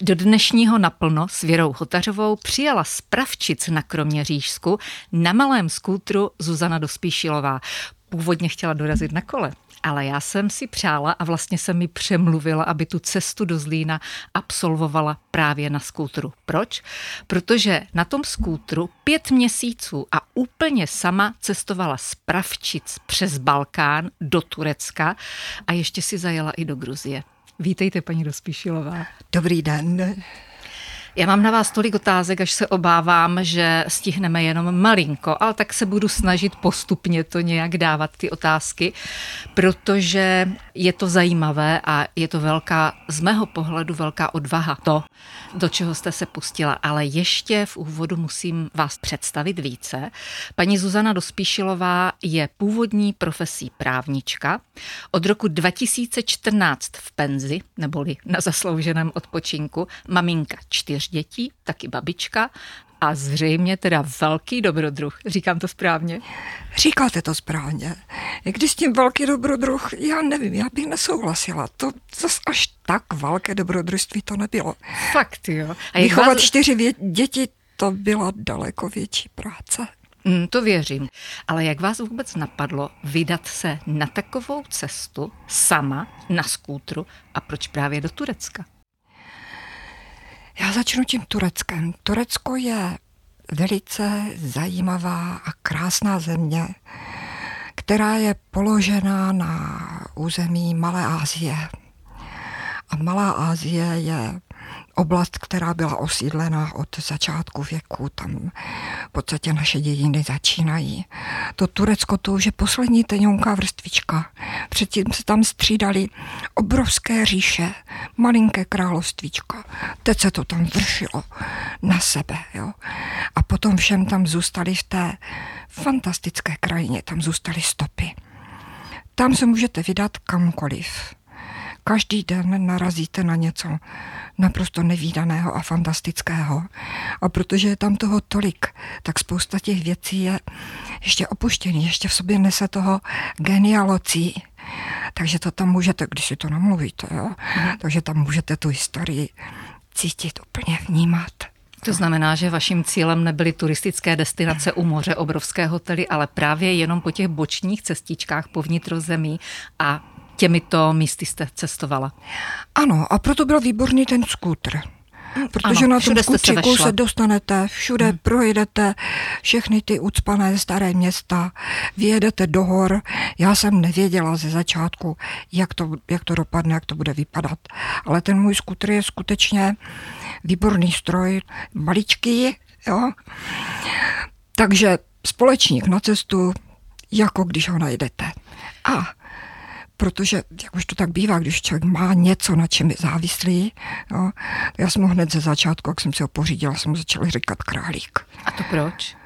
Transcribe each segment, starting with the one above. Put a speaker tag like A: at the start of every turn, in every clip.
A: Do dnešního naplno s Věrou Hotařovou přijala zpravčic na Kroměřížsku na malém skútru Zuzana Dospíšilová. Původně chtěla dorazit na kole, ale já jsem si přála a vlastně jsem mi přemluvila, aby tu cestu do Zlína absolvovala právě na skútru. Proč? Protože na tom skútru pět měsíců a úplně sama cestovala z Pravčic přes Balkán do Turecka a ještě si zajela i do Gruzie. Vítejte, paní Dospíšilová.
B: Dobrý den.
A: Já mám na vás tolik otázek, až se obávám, že stihneme jenom malinko, ale tak se budu snažit postupně to nějak dávat, ty otázky, protože je to zajímavé a je to velká, z mého pohledu velká odvaha to, do čeho jste se pustila. Ale ještě v úvodu musím vás představit více. Paní Zuzana Dospíšilová je původní profesí právnička. Od roku 2014 v penzi, neboli na zaslouženém odpočinku, maminka čtyř dětí, taky babička a zřejmě teda velký dobrodruh. Říkám to správně?
B: Říkáte to správně. I když s tím velký dobrodruh, já nevím, já bych nesouhlasila. To zase až tak velké dobrodružství to nebylo.
A: Fakt jo.
B: A Vychovat vás... čtyři vě- děti, to byla daleko větší práce.
A: Mm, to věřím. Ale jak vás vůbec napadlo vydat se na takovou cestu sama na skútru a proč právě do Turecka?
B: Já začnu tím Tureckem. Turecko je velice zajímavá a krásná země, která je položená na území Malé Asie. A Malá Asie je oblast, která byla osídlena od začátku věku, tam v podstatě naše dějiny začínají. To Turecko to už je poslední teňonká vrstvička. Předtím se tam střídali obrovské říše, malinké královstvíčka. Teď se to tam vršilo na sebe. Jo? A potom všem tam zůstali v té fantastické krajině, tam zůstaly stopy. Tam se můžete vydat kamkoliv každý den narazíte na něco naprosto nevýdaného a fantastického. A protože je tam toho tolik, tak spousta těch věcí je ještě opuštěný, ještě v sobě nese toho genialocí. Takže to tam můžete, když si to namluvíte, jo? Mhm. takže tam můžete tu historii cítit, úplně vnímat.
A: To znamená, že vaším cílem nebyly turistické destinace u moře, obrovské hotely, ale právě jenom po těch bočních cestičkách po vnitrozemí a těmito místy jste cestovala.
B: Ano, a proto byl výborný ten skútr. Protože ano, na tom skutříku se, se dostanete, všude hmm. projedete všechny ty ucpané staré města, vyjedete do hor. Já jsem nevěděla ze začátku, jak to, jak to dopadne, jak to bude vypadat. Ale ten můj skutr je skutečně výborný stroj, maličký, jo. Takže společník na cestu, jako když ho najdete. A protože, jak už to tak bývá, když člověk má něco, na čem je závislý, jo, já jsem ho hned ze začátku, jak jsem si ho pořídila, jsem mu začala říkat králík.
A: A to proč?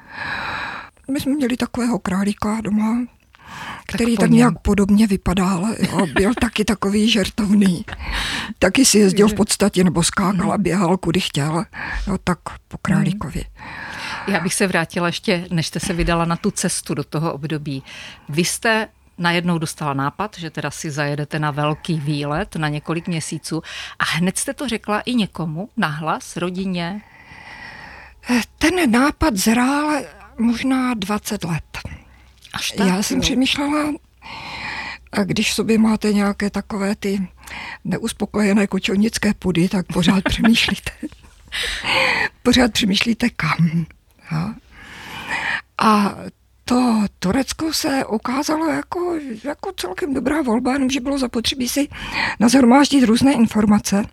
B: My jsme měli takového králíka doma, který tak, tak nějak podobně vypadal. Jo, byl taky takový žertovný. Taky si jezdil v podstatě, nebo skákal a běhal, kudy chtěl. Jo, tak po králíkovi.
A: Já bych se vrátila ještě, než jste se vydala na tu cestu do toho období. Vy jste najednou dostala nápad, že teda si zajedete na velký výlet na několik měsíců a hned jste to řekla i někomu, nahlas, rodině?
B: Ten nápad zrál možná 20 let. Až tak, Já jsem jo. přemýšlela, a když v sobě máte nějaké takové ty neuspokojené kočovnické pudy, tak pořád přemýšlíte. pořád přemýšlíte kam. A to Turecko se ukázalo jako, jako celkem dobrá volba, jenomže bylo zapotřebí si nazhromáždit různé informace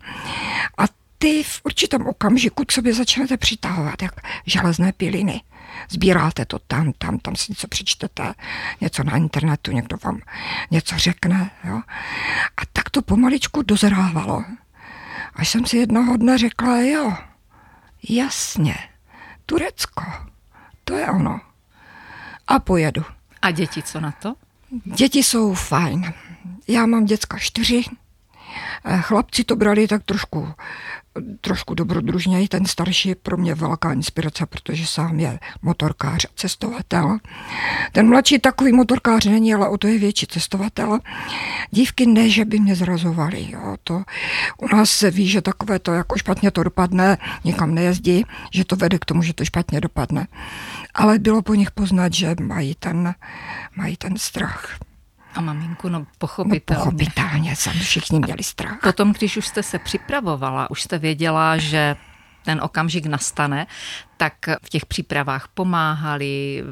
B: a ty v určitém okamžiku k sobě začnete přitahovat, jak železné piliny. Sbíráte to tam, tam, tam si něco přečtete, něco na internetu, někdo vám něco řekne. Jo? A tak to pomaličku dozrávalo. Až jsem si jednoho dne řekla, jo, jasně, Turecko, to je ono a pojedu.
A: A děti co na to?
B: Děti jsou fajn. Já mám děcka čtyři. Eh, chlapci to brali tak trošku trošku dobrodružněji. Ten starší je pro mě velká inspirace, protože sám je motorkář a cestovatel. Ten mladší takový motorkář není, ale o to je větší cestovatel. Dívky ne, že by mě zrazovali. Jo. To, u nás se ví, že takové to, jako špatně to dopadne, nikam nejezdí, že to vede k tomu, že to špatně dopadne. Ale bylo po nich poznat, že mají ten, mají ten strach.
A: A maminku, no pochopitelně.
B: No, pochopitelně, jsem všichni měli strach.
A: Potom, když už jste se připravovala, už jste věděla, že ten okamžik nastane, tak v těch přípravách pomáhali.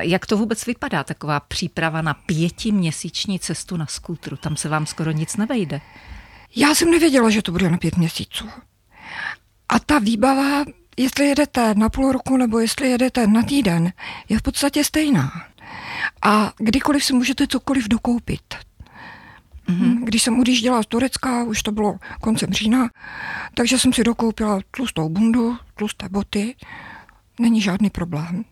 A: Jak to vůbec vypadá, taková příprava na pětiměsíční cestu na skútru? Tam se vám skoro nic nevejde.
B: Já jsem nevěděla, že to bude na pět měsíců. A ta výbava, jestli jedete na půl roku nebo jestli jedete na týden, je v podstatě stejná a kdykoliv si můžete cokoliv dokoupit. Mm-hmm. Když jsem odjížděla z Turecka, už to bylo koncem října, takže jsem si dokoupila tlustou bundu, tlusté boty, není žádný problém.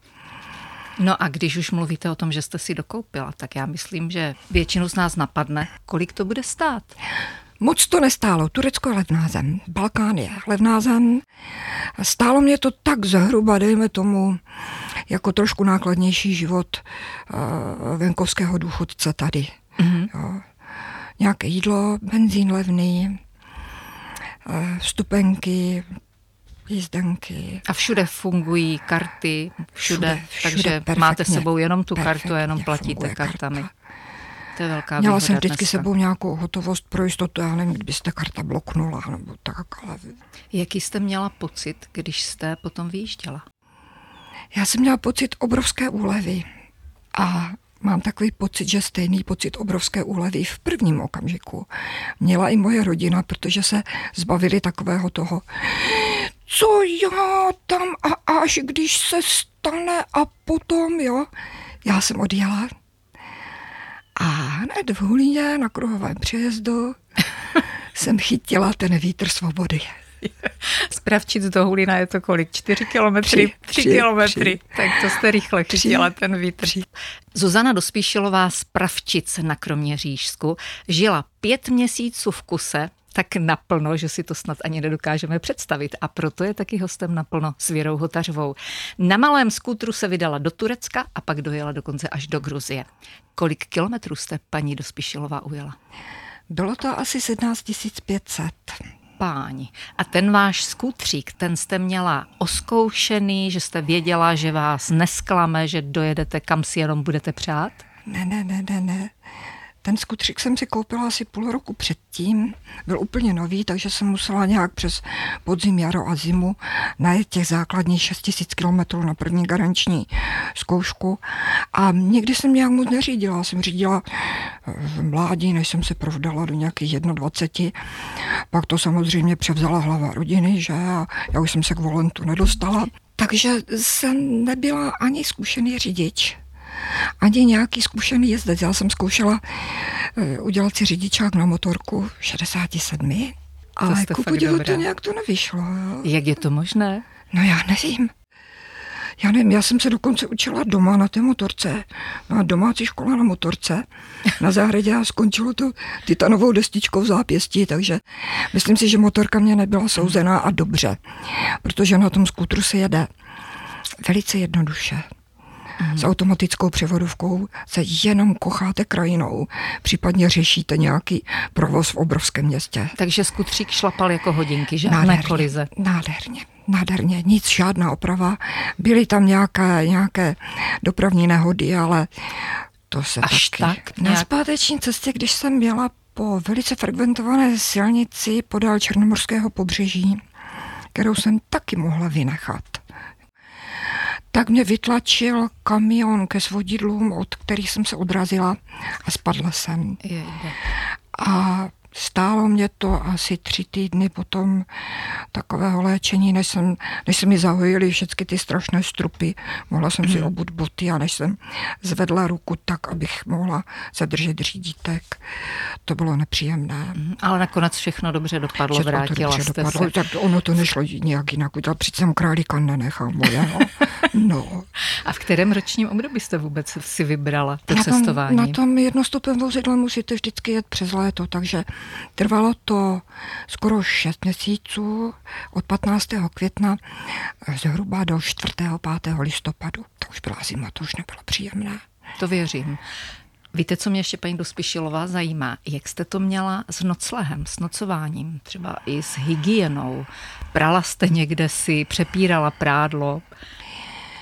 A: No a když už mluvíte o tom, že jste si dokoupila, tak já myslím, že většinu z nás napadne, kolik to bude stát.
B: Moc to nestálo. Turecko je levná zem, Balkán je levná zem. Stálo mě to tak zhruba, dejme tomu, jako trošku nákladnější život uh, venkovského důchodce tady. Mm-hmm. Jo. Nějaké jídlo, benzín levný, uh, vstupenky, jízdenky.
A: A všude fungují karty, všude, všude, všude takže máte sebou jenom tu kartu a jenom platíte kartami. Karta. To je velká
B: Měla jsem vždycky dneska. sebou nějakou hotovost pro jistotu, já nevím, kdybyste karta bloknula nebo tak, ale...
A: Jaký jste měla pocit, když jste potom vyjížděla?
B: Já jsem měla pocit obrovské úlevy a mám takový pocit, že stejný pocit obrovské úlevy v prvním okamžiku měla i moje rodina, protože se zbavili takového toho, co já tam a až když se stane a potom, jo. Já jsem odjela a hned v Hulíně na kruhovém přejezdu jsem chytila ten vítr svobody.
A: Spravčit do Hulina je to kolik? Čtyři kilometry? Tři, tři, tři kilometry. Tři. Tak to jste rychle chytila tři, ten vítr. Tři. Zuzana Dospíšilová z Pravčic na Kroměřížsku žila pět měsíců v kuse tak naplno, že si to snad ani nedokážeme představit. A proto je taky hostem naplno s Věrou Hotařovou. Na malém skútru se vydala do Turecka a pak dojela dokonce až do Gruzie. Kolik kilometrů jste paní Dospišilová ujela?
B: Bylo to asi 17 500
A: páni. A ten váš skutřík, ten jste měla oskoušený, že jste věděla, že vás nesklame, že dojedete, kam si jenom budete přát?
B: Ne, ne, ne, ne, ne. Ten skutřík jsem si koupila asi půl roku předtím, byl úplně nový, takže jsem musela nějak přes podzim, jaro a zimu najet těch základních 6000 km na první garanční zkoušku a nikdy jsem nějak moc neřídila. Jsem řídila eh, v mládí, než jsem se provdala do nějakých 21. Pak to samozřejmě převzala hlava rodiny, že a já už jsem se k volentu nedostala. Takže jsem nebyla ani zkušený řidič ani nějaký zkušený jezdec. Já jsem zkoušela eh, udělat si řidičák na motorku v 67, ale ku podivu to nějak to nevyšlo. Jo.
A: Jak je to možné?
B: No já nevím. Já nevím, já jsem se dokonce učila doma na té motorce, na domácí škola na motorce, na zahradě a skončilo to titanovou destičkou v zápěstí, takže myslím si, že motorka mě nebyla souzená a dobře, protože na tom skútru se jede velice jednoduše mm. s automatickou převodovkou se jenom kocháte krajinou, případně řešíte nějaký provoz v obrovském městě.
A: Takže skutřík šlapal jako hodinky, žádné nádherně, kolize.
B: Nádherně, nádherně, nic, žádná oprava. Byly tam nějaké, nějaké dopravní nehody, ale to se
A: Až
B: taky...
A: tak?
B: Nějak... Na zpáteční cestě, když jsem měla po velice frekventované silnici podél Černomorského pobřeží, kterou jsem taky mohla vynechat tak mě vytlačil kamion ke svodidlům, od kterých jsem se odrazila a spadla jsem. A Stálo mě to asi tři týdny potom takového léčení, než, jsem, než se mi zahojily všechny ty strašné strupy. Mohla jsem si mhm. obut boty a než jsem zvedla ruku tak, abych mohla zadržet řídítek. To bylo nepříjemné.
A: Mhm, ale nakonec všechno dobře dopadlo, všechno vrátila to dobře jste dopadlo, se.
B: Tak ono to nešlo nějak jinak. To přece jsem králíka nenechal mojeho. No.
A: A v kterém ročním období jste vůbec si vybrala to
B: na
A: tom, cestování?
B: Na tom jednostupem vozidle musíte vždycky jet přes léto, takže Trvalo to skoro šest měsíců. od 15. května zhruba do 4. 5. listopadu. To už byla zima, to už nebylo příjemné.
A: To věřím. Víte, co mě ještě paní Dospišilová zajímá? Jak jste to měla s noclehem, s nocováním, třeba i s hygienou? Prala jste někde si, přepírala prádlo?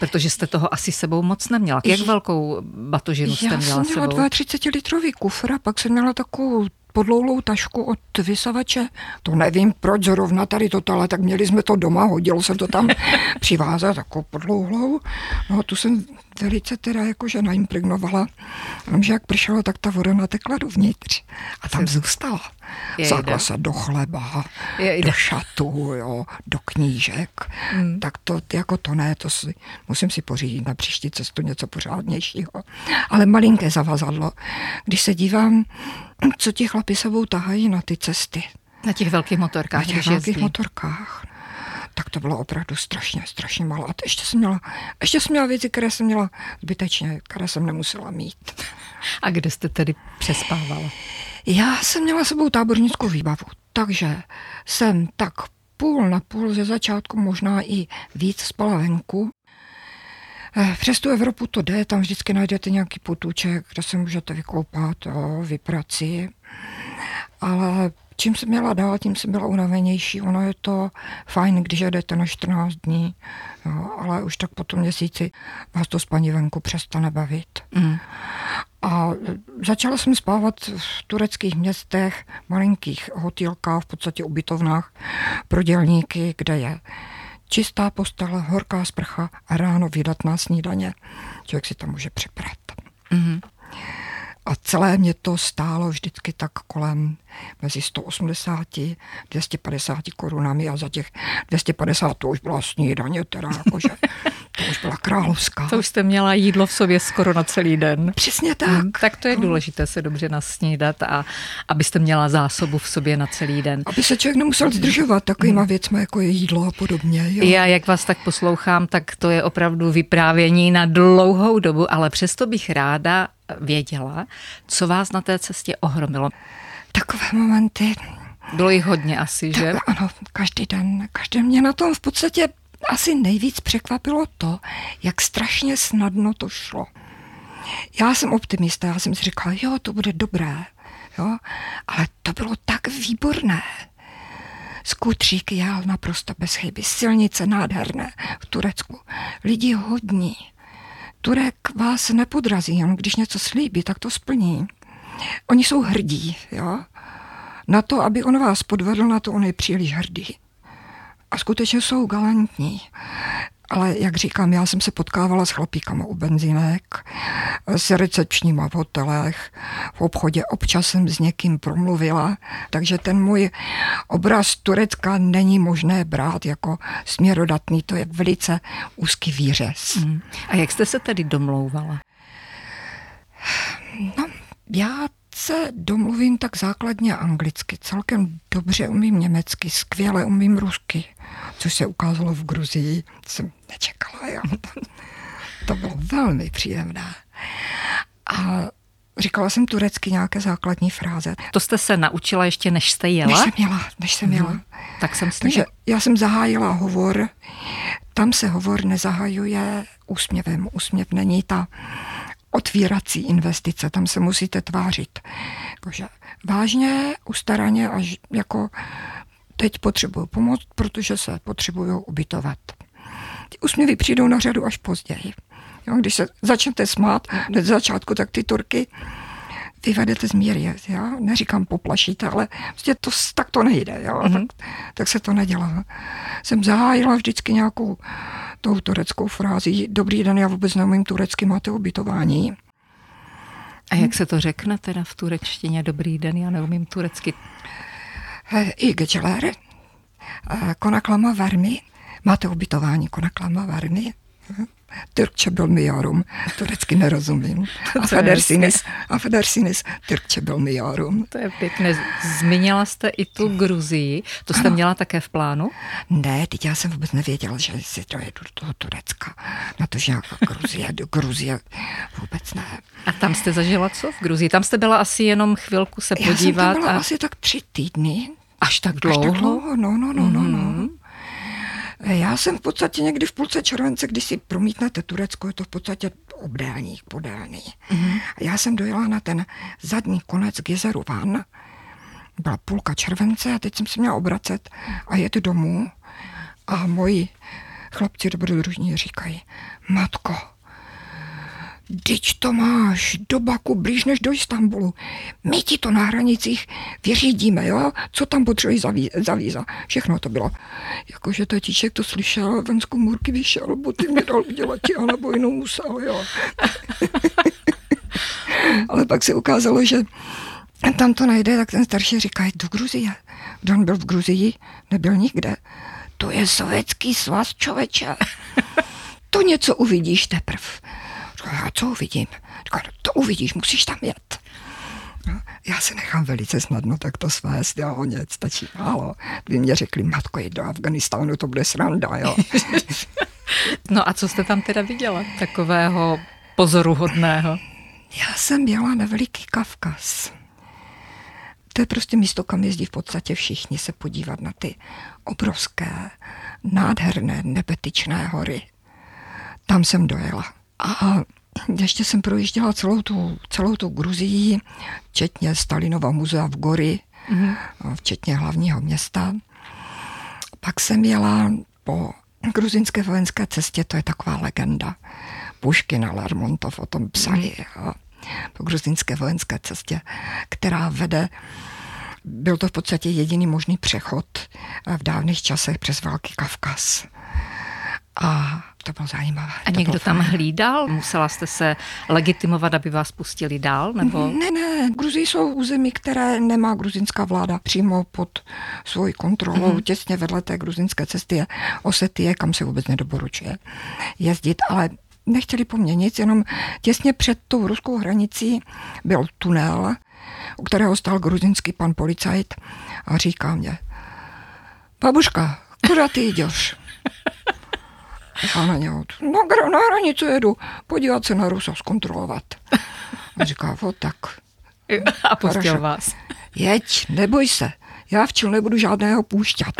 A: Protože jste toho asi sebou moc neměla. Jak velkou batožinu jste měla
B: Já jsem měla
A: sebou?
B: 32 litrový kufr a pak jsem měla takovou podloulou tašku od vysavače. To nevím, proč zrovna tady to, ale tak měli jsme to doma, hodilo se to tam přivázat takovou podlouhlou. No tu jsem velice teda jakože naimpregnovala. Jenomže jak pršelo, tak ta voda natekla dovnitř a tam zůstala. Zákla se do chleba, Jejde. do šatu, jo, do knížek. Hmm. Tak to jako to ne, to si, musím si pořídit na příští cestu něco pořádnějšího. Ale malinké zavazadlo. Když se dívám, co ti chlapi sebou tahají na ty cesty.
A: Na těch velkých motorkách.
B: Na těch velkých jezdí. motorkách. Tak to bylo opravdu strašně, strašně málo. A ještě jsem měla, ještě jsem měla věci, které jsem měla zbytečně, které jsem nemusela mít.
A: A kde jste tedy přespávala?
B: Já jsem měla sebou tábornickou výbavu, takže jsem tak půl na půl ze začátku, možná i víc spala venku. Eh, přes tu Evropu to jde, tam vždycky najdete nějaký potůček, kde se můžete vykoupat, vyprat si. Ale čím jsem měla dál, tím jsem byla unavenější. Ono je to fajn, když jedete na 14 dní, jo, ale už tak po tom měsíci vás to spaní venku přestane bavit. Mm. A začala jsem spávat v tureckých městech, malinkých hotelkách, v podstatě ubytovnách pro dělníky, kde je čistá postele, horká sprcha a ráno vydatná snídaně. Člověk si tam může připrat. Mm-hmm. A celé mě to stálo vždycky tak kolem mezi 180 250 korunami a za těch 250 to už byla snídaně, teda jakože to už byla královská.
A: To už jste měla jídlo v sobě skoro na celý den.
B: Přesně tak. Hmm,
A: tak to je důležité se dobře nasnídat a abyste měla zásobu v sobě na celý den.
B: Aby se člověk nemusel zdržovat takovýma věcmi, jako je jídlo a podobně. Jo.
A: Já, jak vás tak poslouchám, tak to je opravdu vyprávění na dlouhou dobu, ale přesto bych ráda věděla, co vás na té cestě ohromilo.
B: Takové momenty.
A: Bylo jich hodně asi, že?
B: Tak, ano, každý den. Každý mě na tom v podstatě asi nejvíc překvapilo to, jak strašně snadno to šlo. Já jsem optimista, já jsem si říkala, jo, to bude dobré, jo, ale to bylo tak výborné. Skutřík jel naprosto bez chyby, silnice nádherné v Turecku, lidi hodní. Turek vás nepodrazí, jen když něco slíbí, tak to splní. Oni jsou hrdí, jo. Na to, aby on vás podvedl, na to on je příliš hrdý a skutečně jsou galantní. Ale jak říkám, já jsem se potkávala s chlapíkama u benzínek, s recepčníma v hotelech, v obchodě občas jsem s někým promluvila, takže ten můj obraz Turecka není možné brát jako směrodatný, to je velice úzký výřez. Hmm.
A: A jak jste se tedy domlouvala?
B: No, já se domluvím tak základně anglicky. Celkem dobře umím německy, skvěle umím rusky, což se ukázalo v Gruzii. Jsem nečekala, jo. To bylo velmi příjemné. A říkala jsem turecky nějaké základní fráze.
A: To jste se naučila ještě, než jste jela?
B: Než jsem jela, než jsem jela. Hmm.
A: Tak jsem
B: Takže já jsem zahájila hovor. Tam se hovor nezahajuje úsměvem. Úsměv není ta otvírací investice, tam se musíte tvářit. Jakože vážně, ustaraně, až jako teď potřebuju pomoc, protože se potřebuju ubytovat. Ty úsměvy přijdou na řadu až později. Jo, když se začnete smát hned začátku, tak ty Turky vyvedete z míry. Já neříkám poplašíte, ale prostě to, tak to nejde. Jo? Mm-hmm. Tak, tak se to nedělá. Jsem zahájila vždycky nějakou tou tureckou frází. Dobrý den, já vůbec neumím turecky, máte ubytování.
A: A jak se to řekne teda v turečtině? Dobrý den, já neumím turecky.
B: I geceler, konaklama varmi, máte ubytování, konaklama varmi. Türkçe bilmiyorum. Turecky nerozumím. Affedersiniz, affedersiniz, Türkçe bilmiyorum.
A: To je pěkné. Zmínila jste i tu Gruzii. To jste ano. měla také v plánu?
B: Ne, teď já jsem vůbec nevěděla, že si to jedu do toho Turecka. Na to, že jako Gruzie, do Gruzie vůbec ne.
A: A tam jste zažila co v Gruzii? Tam jste byla asi jenom chvilku se podívat.
B: Já jsem tam byla
A: a...
B: asi tak tři týdny
A: Až tak dlouho? Až tak dlouho,
B: no, no, no, no, no. Mm-hmm. Já jsem v podstatě někdy v půlce července, když si promítnete Turecko, je to v podstatě obdélník, podélný. Mm-hmm. Já jsem dojela na ten zadní konec k jezeru Van, byla půlka července a teď jsem se měla obracet a jet domů a moji chlapci dobrodružní říkají, matko, Teď to máš do Baku blíž než do Istanbulu. My ti to na hranicích vyřídíme, jo? Co tam potřebují za, víza? Všechno to bylo. Jakože tatíček to slyšel, ven z komůrky vyšel, boty mi dal udělat, alebo jinou musel, jo. Ale pak se ukázalo, že tam to najde, tak ten starší říká, do Gruzie. Kdo on byl v Gruzii? Nebyl nikde. To je sovětský svaz, člověče. To něco uvidíš teprve. Říká, a co uvidím? Říká, no, to uvidíš, musíš tam jet. No, já se nechám velice snadno tak to svést, jo, o něc, stačí málo. Kdyby mě řekli, matko, jít do Afganistánu, to bude sranda, jo.
A: no a co jste tam teda viděla takového pozoruhodného?
B: Já jsem jela na Veliký Kavkaz. To je prostě místo, kam jezdí v podstatě všichni se podívat na ty obrovské, nádherné, nebetyčné hory. Tam jsem dojela. A ještě jsem projížděla celou tu, celou tu Gruzii, včetně Stalinova muzea v Gori, mm-hmm. včetně hlavního města. Pak jsem jela po gruzinské vojenské cestě, to je taková legenda. Puškin a Lermontov o tom psali. Mm-hmm. Po gruzinské vojenské cestě, která vede byl to v podstatě jediný možný přechod v dávných časech přes Velký Kavkaz. A to bylo zajímavé.
A: A někdo tam fajn. hlídal? Musela jste se legitimovat, aby vás pustili dál? Nebo?
B: Ne, ne. Gruzí jsou území, které nemá gruzinská vláda přímo pod svojí kontrolou. Mm-hmm. Těsně vedle té gruzinské cesty je Osetie, kam se vůbec nedoporučuje jezdit, ale nechtěli po mně nic, jenom těsně před tou ruskou hranicí byl tunel, u kterého stál gruzinský pan policajt a říká mě, babuška, kuda ty jdeš? Já na něho, no, na hranici jedu, podívat se na Rusa, zkontrolovat. A říká, o tak.
A: A pustil vás.
B: Jeď, neboj se, já včel nebudu žádného půšťat.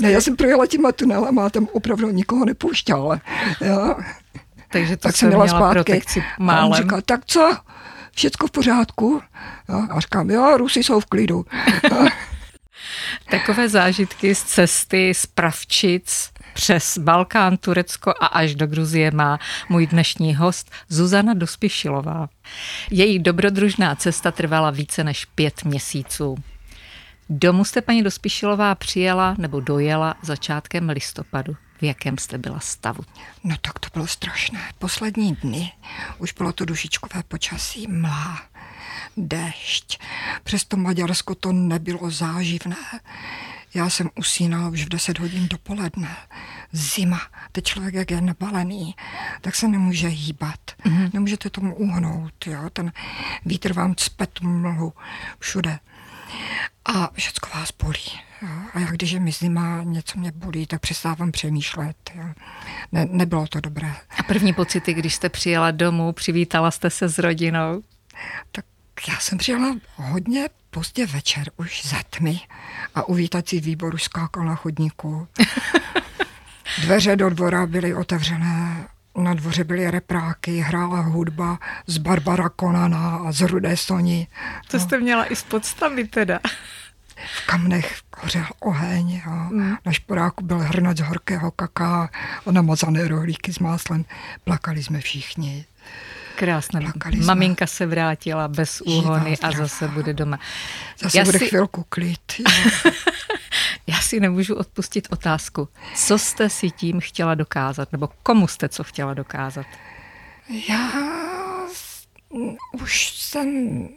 B: ne, já jsem projela těma tunelama a tam opravdu nikoho nepouštěl. Jo.
A: Takže to tak jsem měla zpátky. protekci málem. A on
B: říkal, tak co, všecko v pořádku? Jo, a říkám, jo, Rusy jsou v klidu.
A: Takové zážitky z cesty z Pravčic přes Balkán, Turecko a až do Gruzie má můj dnešní host Zuzana Dospišilová. Její dobrodružná cesta trvala více než pět měsíců. Domů jste paní Dospišilová přijela nebo dojela začátkem listopadu. V jakém jste byla stavu?
B: No tak to bylo strašné. Poslední dny už bylo to dušičkové počasí, mlá, déšť. Přesto Maďarsko to nebylo záživné. Já jsem usínala už v 10 hodin dopoledne. Zima. Teď člověk, jak je nabalený, tak se nemůže hýbat. Mm-hmm. Nemůžete tomu uhnout. Jo? Ten vítr vám cpe tu mlhu všude. A všecko vás bolí. Jo? A jak když je mi zima, něco mě bolí, tak přestávám přemýšlet. Jo? Ne, nebylo to dobré.
A: A první pocity, když jste přijela domů, přivítala jste se s rodinou?
B: Tak já jsem přijela hodně pozdě večer, už za tmy a uvítací výbor už skákal na chodníku. Dveře do dvora byly otevřené, na dvoře byly repráky, hrála hudba z Barbara Konana a z Rudé Soni.
A: To jste měla i s podstavy teda.
B: V kamnech hořel oheň a mm. na šporáku byl hrnac horkého kaká a namazané rohlíky s máslem. Plakali jsme všichni.
A: Krásné. Maminka se vrátila bez úhony a zase bude doma.
B: Zase Já bude si... chvilku klid.
A: Já si nemůžu odpustit otázku. Co jste si tím chtěla dokázat? Nebo komu jste co chtěla dokázat?
B: Já už jsem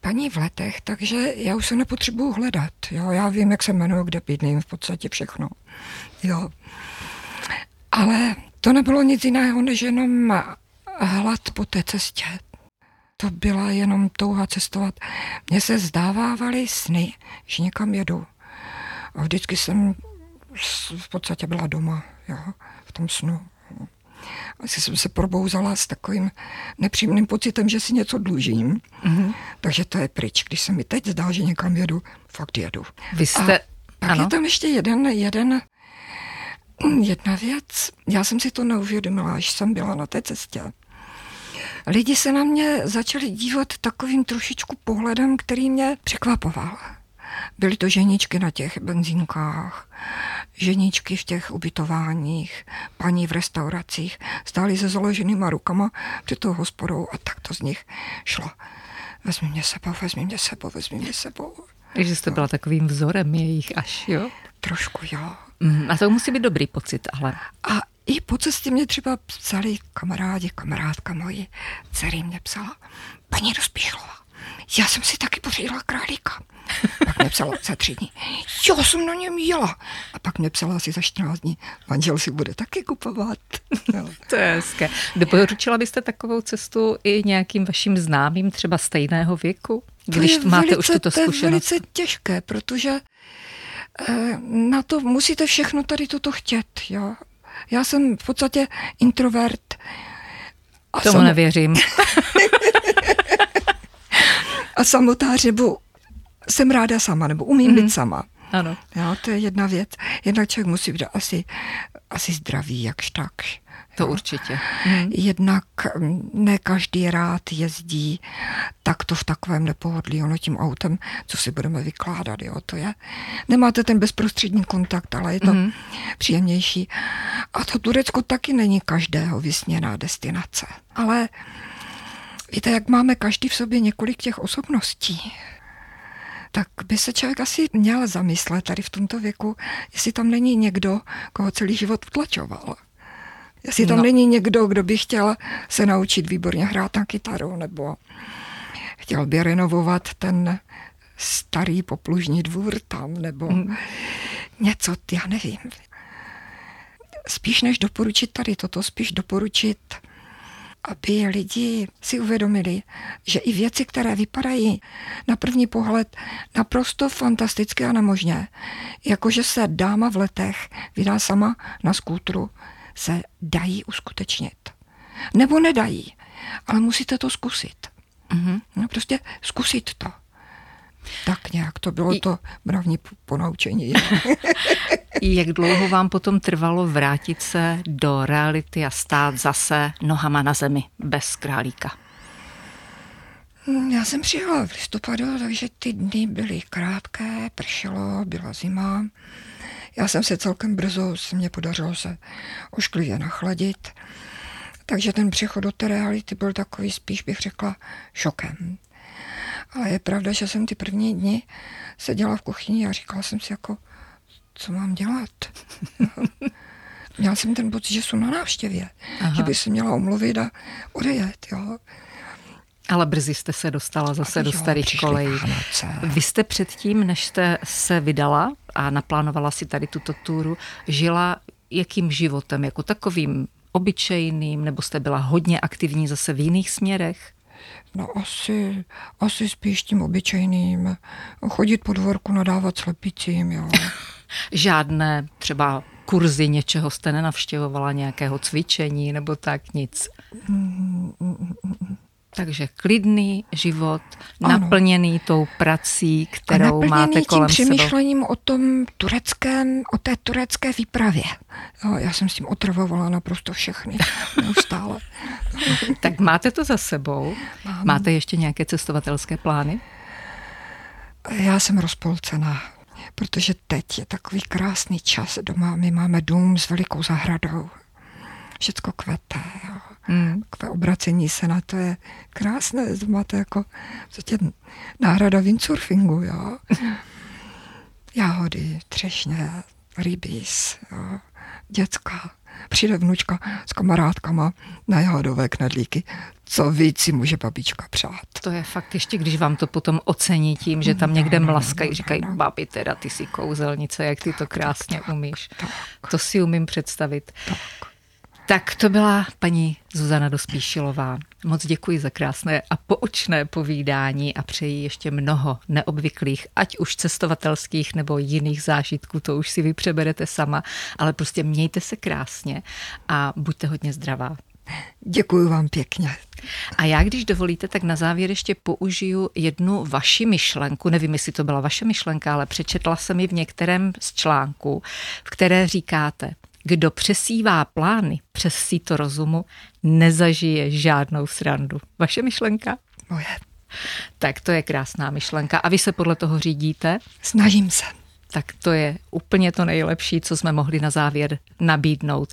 B: paní v letech, takže já už se nepotřebuju hledat. Jo? Já vím, jak se jmenuju, kde bydlím, v podstatě všechno. Jo. Ale to nebylo nic jiného, než jenom hlad po té cestě. To byla jenom touha cestovat. Mně se zdávávaly sny, že někam jedu. A vždycky jsem v podstatě byla doma, jo, v tom snu. Asi jsem se probouzala s takovým nepříjemným pocitem, že si něco dlužím. Mm-hmm. Takže to je pryč. Když se mi teď zdá, že někam jedu, fakt jedu.
A: Vy jste...
B: A pak ano. je tam ještě jeden, jeden, jedna věc. Já jsem si to neuvědomila, až jsem byla na té cestě. Lidi se na mě začali dívat takovým trošičku pohledem, který mě překvapoval. Byly to ženičky na těch benzínkách, ženičky v těch ubytováních, paní v restauracích, stály se založenýma rukama před tou hospodou a tak to z nich šlo. Vezmi mě sebou, vezmi mě sebou, vezmi mě sebou.
A: Takže jste byla takovým vzorem jejich až, jo?
B: Trošku, jo.
A: Mm, a to musí být dobrý pocit, ale...
B: A i po cestě mě třeba psali kamarádi, kamarádka moji, dcery mě psala, paní Rozpíšlová, já jsem si taky pořídila králíka. Pak mě psala za tři dny, jo, jsem na něm jela. A pak mě psala asi za 14 dní, manžel si bude taky kupovat.
A: No. to je hezké. Doporučila byste takovou cestu i nějakým vašim známým, třeba stejného věku, když máte
B: velice,
A: už tuto zkušenost?
B: To je velice těžké, protože eh, na to musíte všechno tady toto chtět. Jo? Já jsem v podstatě introvert.
A: A Tomu sam... nevěřím.
B: a samotář, nebo jsem ráda sama, nebo umím mm. být mhm. sama.
A: Ano.
B: Jo, to je jedna věc. Jednak člověk musí být asi, asi zdravý, jakž tak.
A: To jo. určitě.
B: Mm. Jednak mm, ne každý rád jezdí tak to v takovém nepohodlí, ono tím autem, co si budeme vykládat, jo, to je. Nemáte ten bezprostřední kontakt, ale je to mm. příjemnější. A to Turecko taky není každého vysněná destinace. Ale víte, jak máme každý v sobě několik těch osobností, tak by se člověk asi měl zamyslet tady v tomto věku, jestli tam není někdo, koho celý život utlačoval. Jestli tam no. není někdo, kdo by chtěl se naučit výborně hrát na kytaru, nebo chtěl by renovovat ten starý poplužní dvůr tam, nebo mm. něco, já nevím. Spíš než doporučit tady toto, spíš doporučit aby lidi si uvědomili, že i věci, které vypadají na první pohled naprosto fantasticky a nemožně, jakože se dáma v letech vydá sama na skútru, se dají uskutečnit. Nebo nedají, ale musíte to zkusit. Mm-hmm. No prostě zkusit to. Tak nějak, to bylo to mravní ponaučení.
A: Jak dlouho vám potom trvalo vrátit se do reality a stát zase nohama na zemi, bez králíka?
B: Hmm, já jsem přijela v listopadu, takže ty dny byly krátké, pršelo, byla zima. Já jsem se celkem brzo, se mě podařilo se ošklivě nachladit. Takže ten přechod do té reality byl takový, spíš bych řekla, šokem. Ale je pravda, že jsem ty první dny seděla v kuchyni a říkala jsem si jako, co mám dělat. Měla jsem ten pocit, že jsou na návštěvě, Aha. že by se měla omluvit a odejet. Jo.
A: Ale brzy jste se dostala zase do starých kolejí. Vy jste předtím, než jste se vydala a naplánovala si tady tuto túru, žila jakým životem? Jako takovým obyčejným? Nebo jste byla hodně aktivní zase v jiných směrech?
B: No asi, asi spíš tím obyčejným. Chodit po dvorku, nadávat slepicím, jo.
A: Žádné třeba kurzy něčeho jste nenavštěvovala, nějakého cvičení nebo tak nic? Takže klidný život, ano. naplněný tou prací, kterou
B: a
A: máte kolem
B: tím přemýšlením sebe. o tom tureckém, o té turecké výpravě. Jo, já jsem s tím otravovala naprosto všechny, neustále.
A: tak máte to za sebou? Mám. Máte ještě nějaké cestovatelské plány?
B: Já jsem rozpolcená, protože teď je takový krásný čas doma. My máme dům s velikou zahradou. Všecko kvete. Jo Mm. Takové obracení se na to je krásné. Máte jako vlastně náhrada windsurfingu, jo. Jahody, třešně, rybíz, jo. děcka. Přijde vnučka s kamarádkama na jahodové knedlíky. Co víc si může babička přát.
A: To je fakt ještě, když vám to potom ocení tím, že tam někde mlaskají, říkají, babi, teda ty si kouzelnice, jak ty to krásně umíš. To si umím představit. Tak. Tak to byla paní Zuzana Dospíšilová. Moc děkuji za krásné a poučné povídání a přeji ještě mnoho neobvyklých, ať už cestovatelských nebo jiných zážitků, to už si vy přeberete sama, ale prostě mějte se krásně a buďte hodně zdravá.
B: Děkuji vám pěkně.
A: A já, když dovolíte, tak na závěr ještě použiju jednu vaši myšlenku. Nevím, jestli to byla vaše myšlenka, ale přečetla jsem ji v některém z článků, v které říkáte, kdo přesívá plány přes síto rozumu, nezažije žádnou srandu. Vaše myšlenka?
B: Moje.
A: Tak to je krásná myšlenka. A vy se podle toho řídíte?
B: Snažím se.
A: Tak to je úplně to nejlepší, co jsme mohli na závěr nabídnout.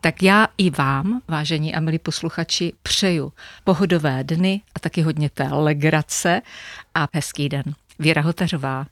A: Tak já i vám, vážení a milí posluchači, přeju pohodové dny a taky hodně té legrace a hezký den. Věra Hotařová.